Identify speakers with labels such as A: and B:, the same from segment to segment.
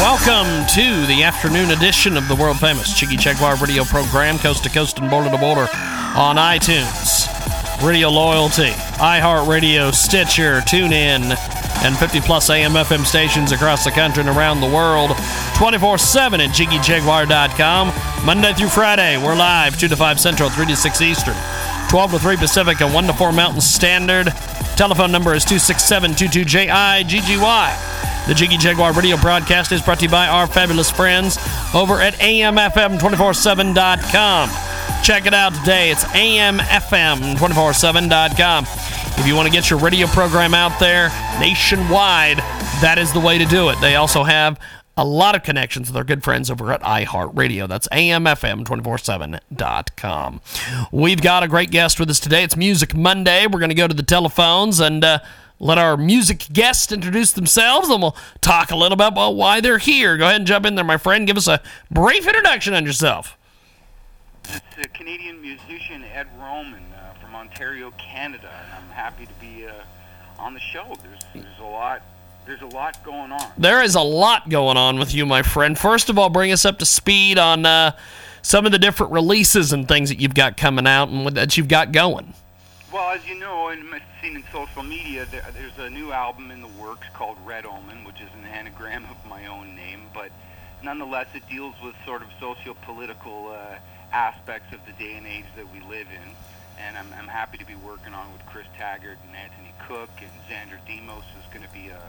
A: Welcome to the afternoon edition of the world famous Jiggy Jaguar radio program, coast to coast and border to border on iTunes, Radio Loyalty, iHeartRadio, Stitcher, TuneIn, and 50 plus AM FM stations across the country and around the world 24 7 at JiggyJaguar.com. Monday through Friday, we're live 2 to 5 Central, 3 to 6 Eastern, 12 to 3 Pacific, and 1 to 4 Mountain Standard. Telephone number is 267 22JIGGY. The Jiggy Jaguar radio broadcast is brought to you by our fabulous friends over at AMFM247.com. Check it out today. It's AMFM247.com. If you want to get your radio program out there nationwide, that is the way to do it. They also have a lot of connections with our good friends over at iHeartRadio. That's AMFM247.com. We've got a great guest with us today. It's Music Monday. We're going to go to the telephones and uh, let our music guests introduce themselves, and we'll talk a little bit about why they're here. Go ahead and jump in there, my friend. Give us a brief introduction on yourself.
B: It's a Canadian musician Ed Roman uh, from Ontario, Canada, and I'm happy to be uh, on the show. There's there's a lot there's a lot going on.
A: There is a lot going on with you, my friend. First of all, bring us up to speed on uh, some of the different releases and things that you've got coming out and that you've got going.
B: Well, as you know, and seen in social media, there, there's a new album in the works called Red Omen, which is an anagram of my own name, but nonetheless, it deals with sort of socio-political uh, aspects of the day and age that we live in. And I'm, I'm happy to be working on it with Chris Taggart and Anthony Cook, and Xander Demos is going to be a,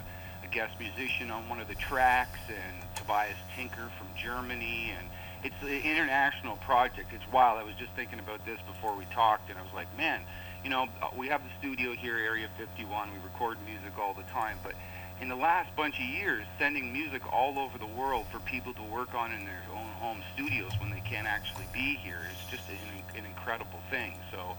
B: a guest musician on one of the tracks, and Tobias Tinker from Germany, and it's an international project. It's wild. I was just thinking about this before we talked, and I was like, man, you know, we have the studio here, Area 51. We record music all the time, but in the last bunch of years, sending music all over the world for people to work on in their own home studios when they can't actually be here is just an, an incredible thing. So,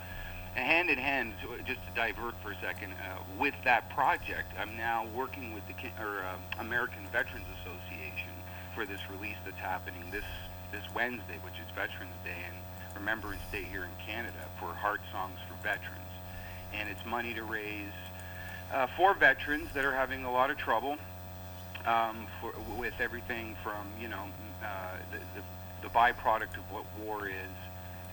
B: and hand in hand, just to divert for a second, uh, with that project, I'm now working with the or, uh, American Veterans Association for this release that's happening this this Wednesday, which is Veterans Day and Remembrance Day here in Canada for Heart Songs for Veterans, and it's money to raise uh, for veterans that are having a lot of trouble um, for, with everything from you know uh, the, the, the byproduct of what war is,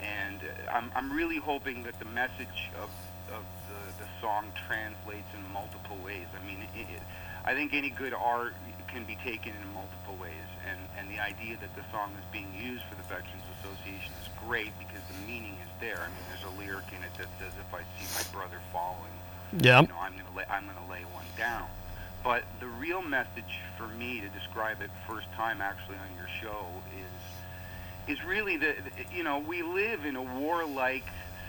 B: and I'm, I'm really hoping that the message of, of the, the song translates in multiple ways. I mean, it, it, I think any good art can be taken in multiple ways, and, and the idea that the song is being used for the Veterans Association is great because the meaning is there. I mean, there's a lyric in it that says, "If I see my brother falling,
A: Yeah.
B: you know, I'm I'm gonna lay one down." But the real message for me to describe it first time actually on your show is is really that you know we live in a warlike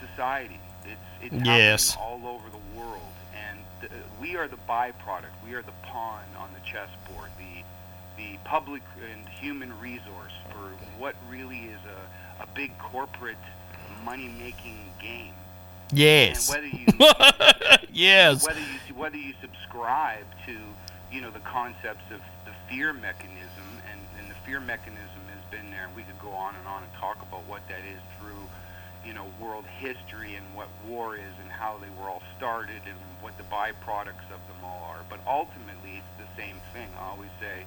B: society. It's it's
A: Yes.
B: all over the world, and the, we are the byproduct. We are the pawn on the chessboard, the the public and human resource for what really is a, a big corporate money making game.
A: Yes.
B: And whether you
A: Yes.
B: whether you whether you subscribe to you know the concepts of the fear mechanism and, and the fear mechanism has been there and we could go on and on and talk about what that is through you know, world history and what war is and how they were all started and what the byproducts of them all are. But ultimately, it's the same thing. I always say,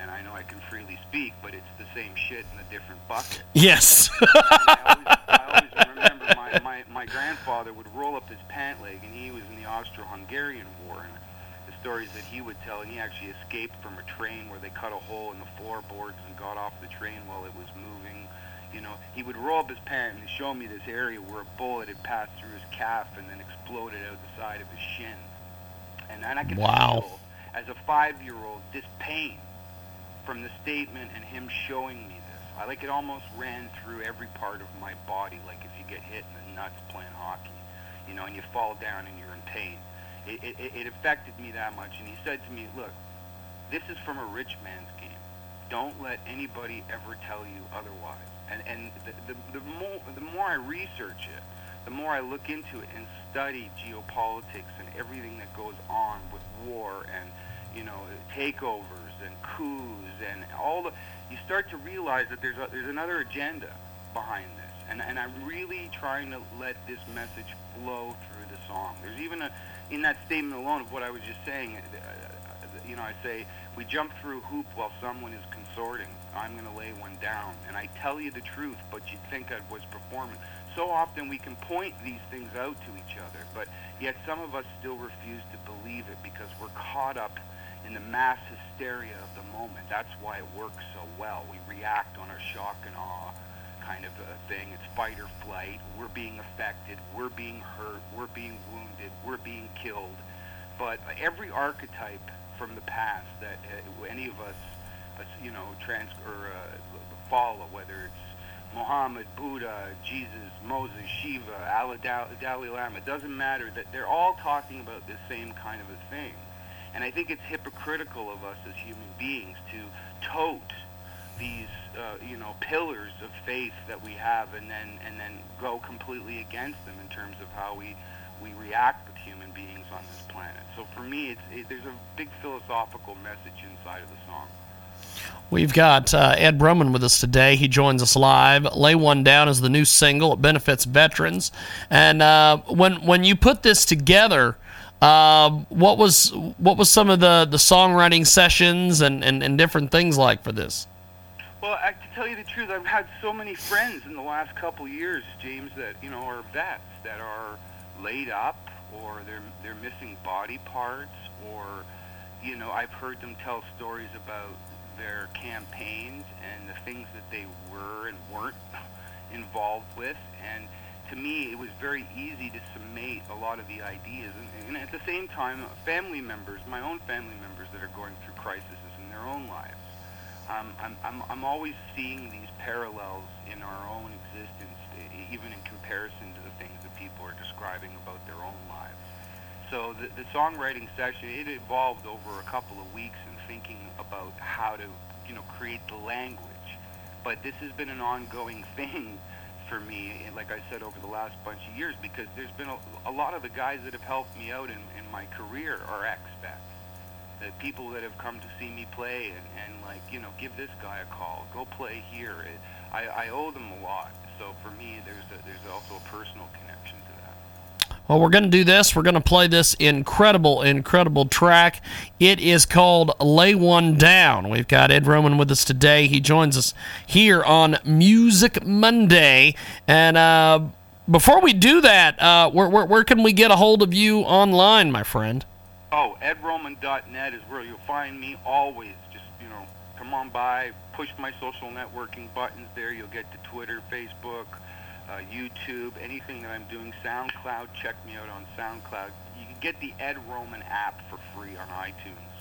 B: and I know I can freely speak, but it's the same shit in a different bucket.
A: Yes.
B: I always remember my, my, my grandfather would roll up his pant leg, and he was in the Austro-Hungarian War, and the stories that he would tell, and he actually escaped from a train where they cut a hole in the floorboards and got off the train while it was moving. You know, he would roll up his pant and show me this area where a bullet had passed through his calf and then exploded out the side of his shin. And then I could
A: Wow.
B: feel, as a five-year-old, this pain from the statement and him showing me this. I like it almost ran through every part of my body, like if you get hit in the nuts playing hockey, you know, and you fall down and you're in pain. It, it, it- it affected me that much. And he said to me, look, this is from a rich man's game. Don't let anybody ever tell you otherwise. And, and the, the, the, more, the more I research it, the more I look into it and study geopolitics and everything that goes on with war and, you know, takeovers and coups and all the, you start to realize that there's, a, there's another agenda behind this. And, and I'm really trying to let this message flow through the song. There's even a, in that statement alone of what I was just saying, uh, you know, I say, we jump through hoop while someone is consorting. I'm going to lay one down. And I tell you the truth, but you'd think I was performing. So often we can point these things out to each other, but yet some of us still refuse to believe it because we're caught up in the mass hysteria of the moment. That's why it works so well. We react on our shock and awe kind of a thing. It's fight or flight. We're being affected. We're being hurt. We're being wounded. We're being killed. But every archetype from the past that uh, any of us, uh, you know, trans or uh, follow, whether it's Muhammad, Buddha, Jesus, Moses, Shiva, Allah, Dal- Dalai Lama, it doesn't matter. That they're all talking about the same kind of a thing. And I think it's hypocritical of us as human beings to tote these, uh, you know, pillars of faith that we have, and then and then go completely against them in terms of how we we react with human beings on this planet. So for me, it's it, there's a big philosophical message inside of the song.
A: We've got uh, Ed Roman with us today. He joins us live. "Lay One Down" is the new single. It benefits veterans. And uh, when when you put this together, uh, what was what was some of the, the songwriting sessions and, and, and different things like for this?
B: Well, I, to tell you the truth, I've had so many friends in the last couple years, James, that you know are vets that are laid up, or they're they're missing body parts, or you know I've heard them tell stories about their campaigns and the things that they were and weren't involved with, and to me it was very easy to summate a lot of the ideas, and, and at the same time, family members, my own family members that are going through crises in their own lives um, I'm, I'm, I'm always seeing these parallels in our own existence, even in comparison to are describing about their own lives. So the, the songwriting session, it evolved over a couple of weeks in thinking about how to, you know, create the language. But this has been an ongoing thing for me, like I said, over the last bunch of years, because there's been a, a lot of the guys that have helped me out in, in my career are expats the people that have come to see me play and, and like you know give this guy a call go play here it, I, I owe them a lot so for me there's a, there's also a personal connection to
A: Well, we're going to do this. We're going to play this incredible, incredible track. It is called Lay One Down. We've got Ed Roman with us today. He joins us here on Music Monday. And uh, before we do that, uh, where, where, where can we get a hold of you online, my friend?
B: oh edroman.net is where you'll find me always just you know come on by push my social networking buttons there you'll get to twitter facebook uh, youtube anything that i'm doing soundcloud check me out on soundcloud you can get the ed roman app for free on itunes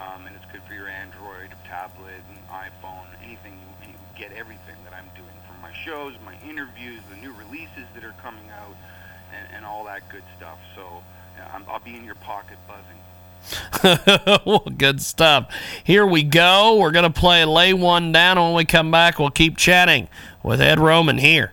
B: um, and it's good for your android tablet and iphone anything you, you get everything that i'm doing from my shows my interviews the new releases that are coming out and, and all that good stuff so I'm, I'll be in your pocket buzzing.
A: well, good stuff. Here we go. We're going to play Lay One Down. When we come back, we'll keep chatting with Ed Roman here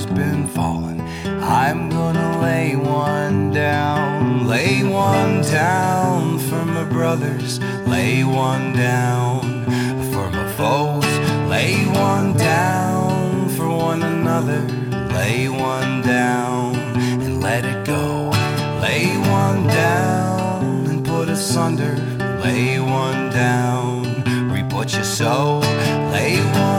C: down for my brothers, lay one down for my foes. Lay one down for one another, lay one down and let it go. Lay one down and put asunder, lay one down, reap what you sow. Lay one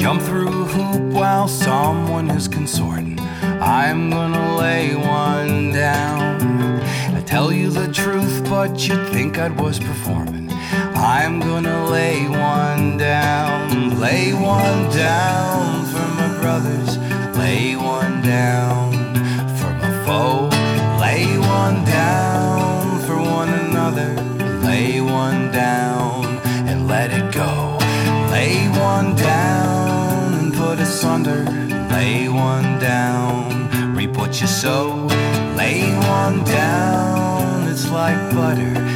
C: jump through a hoop while someone is consorting. I'm gonna lay one down. I tell you the truth, but you'd think I was performing. I'm gonna lay one down, lay one down for my brothers, lay one down for my foe, what you sow. Lay one down, it's like butter.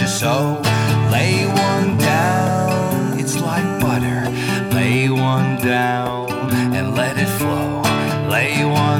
C: You so. Lay one down, it's like butter. Lay one down and let it flow. Lay one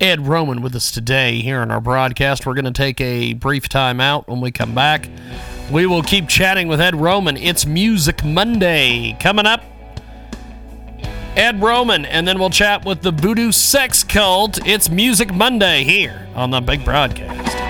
A: Ed Roman with us today here on our broadcast. We're going to take a brief time out. When we come back, we will keep chatting with Ed Roman. It's Music Monday coming up. Ed Roman, and then we'll chat with the Voodoo Sex Cult. It's Music Monday here on the big broadcast.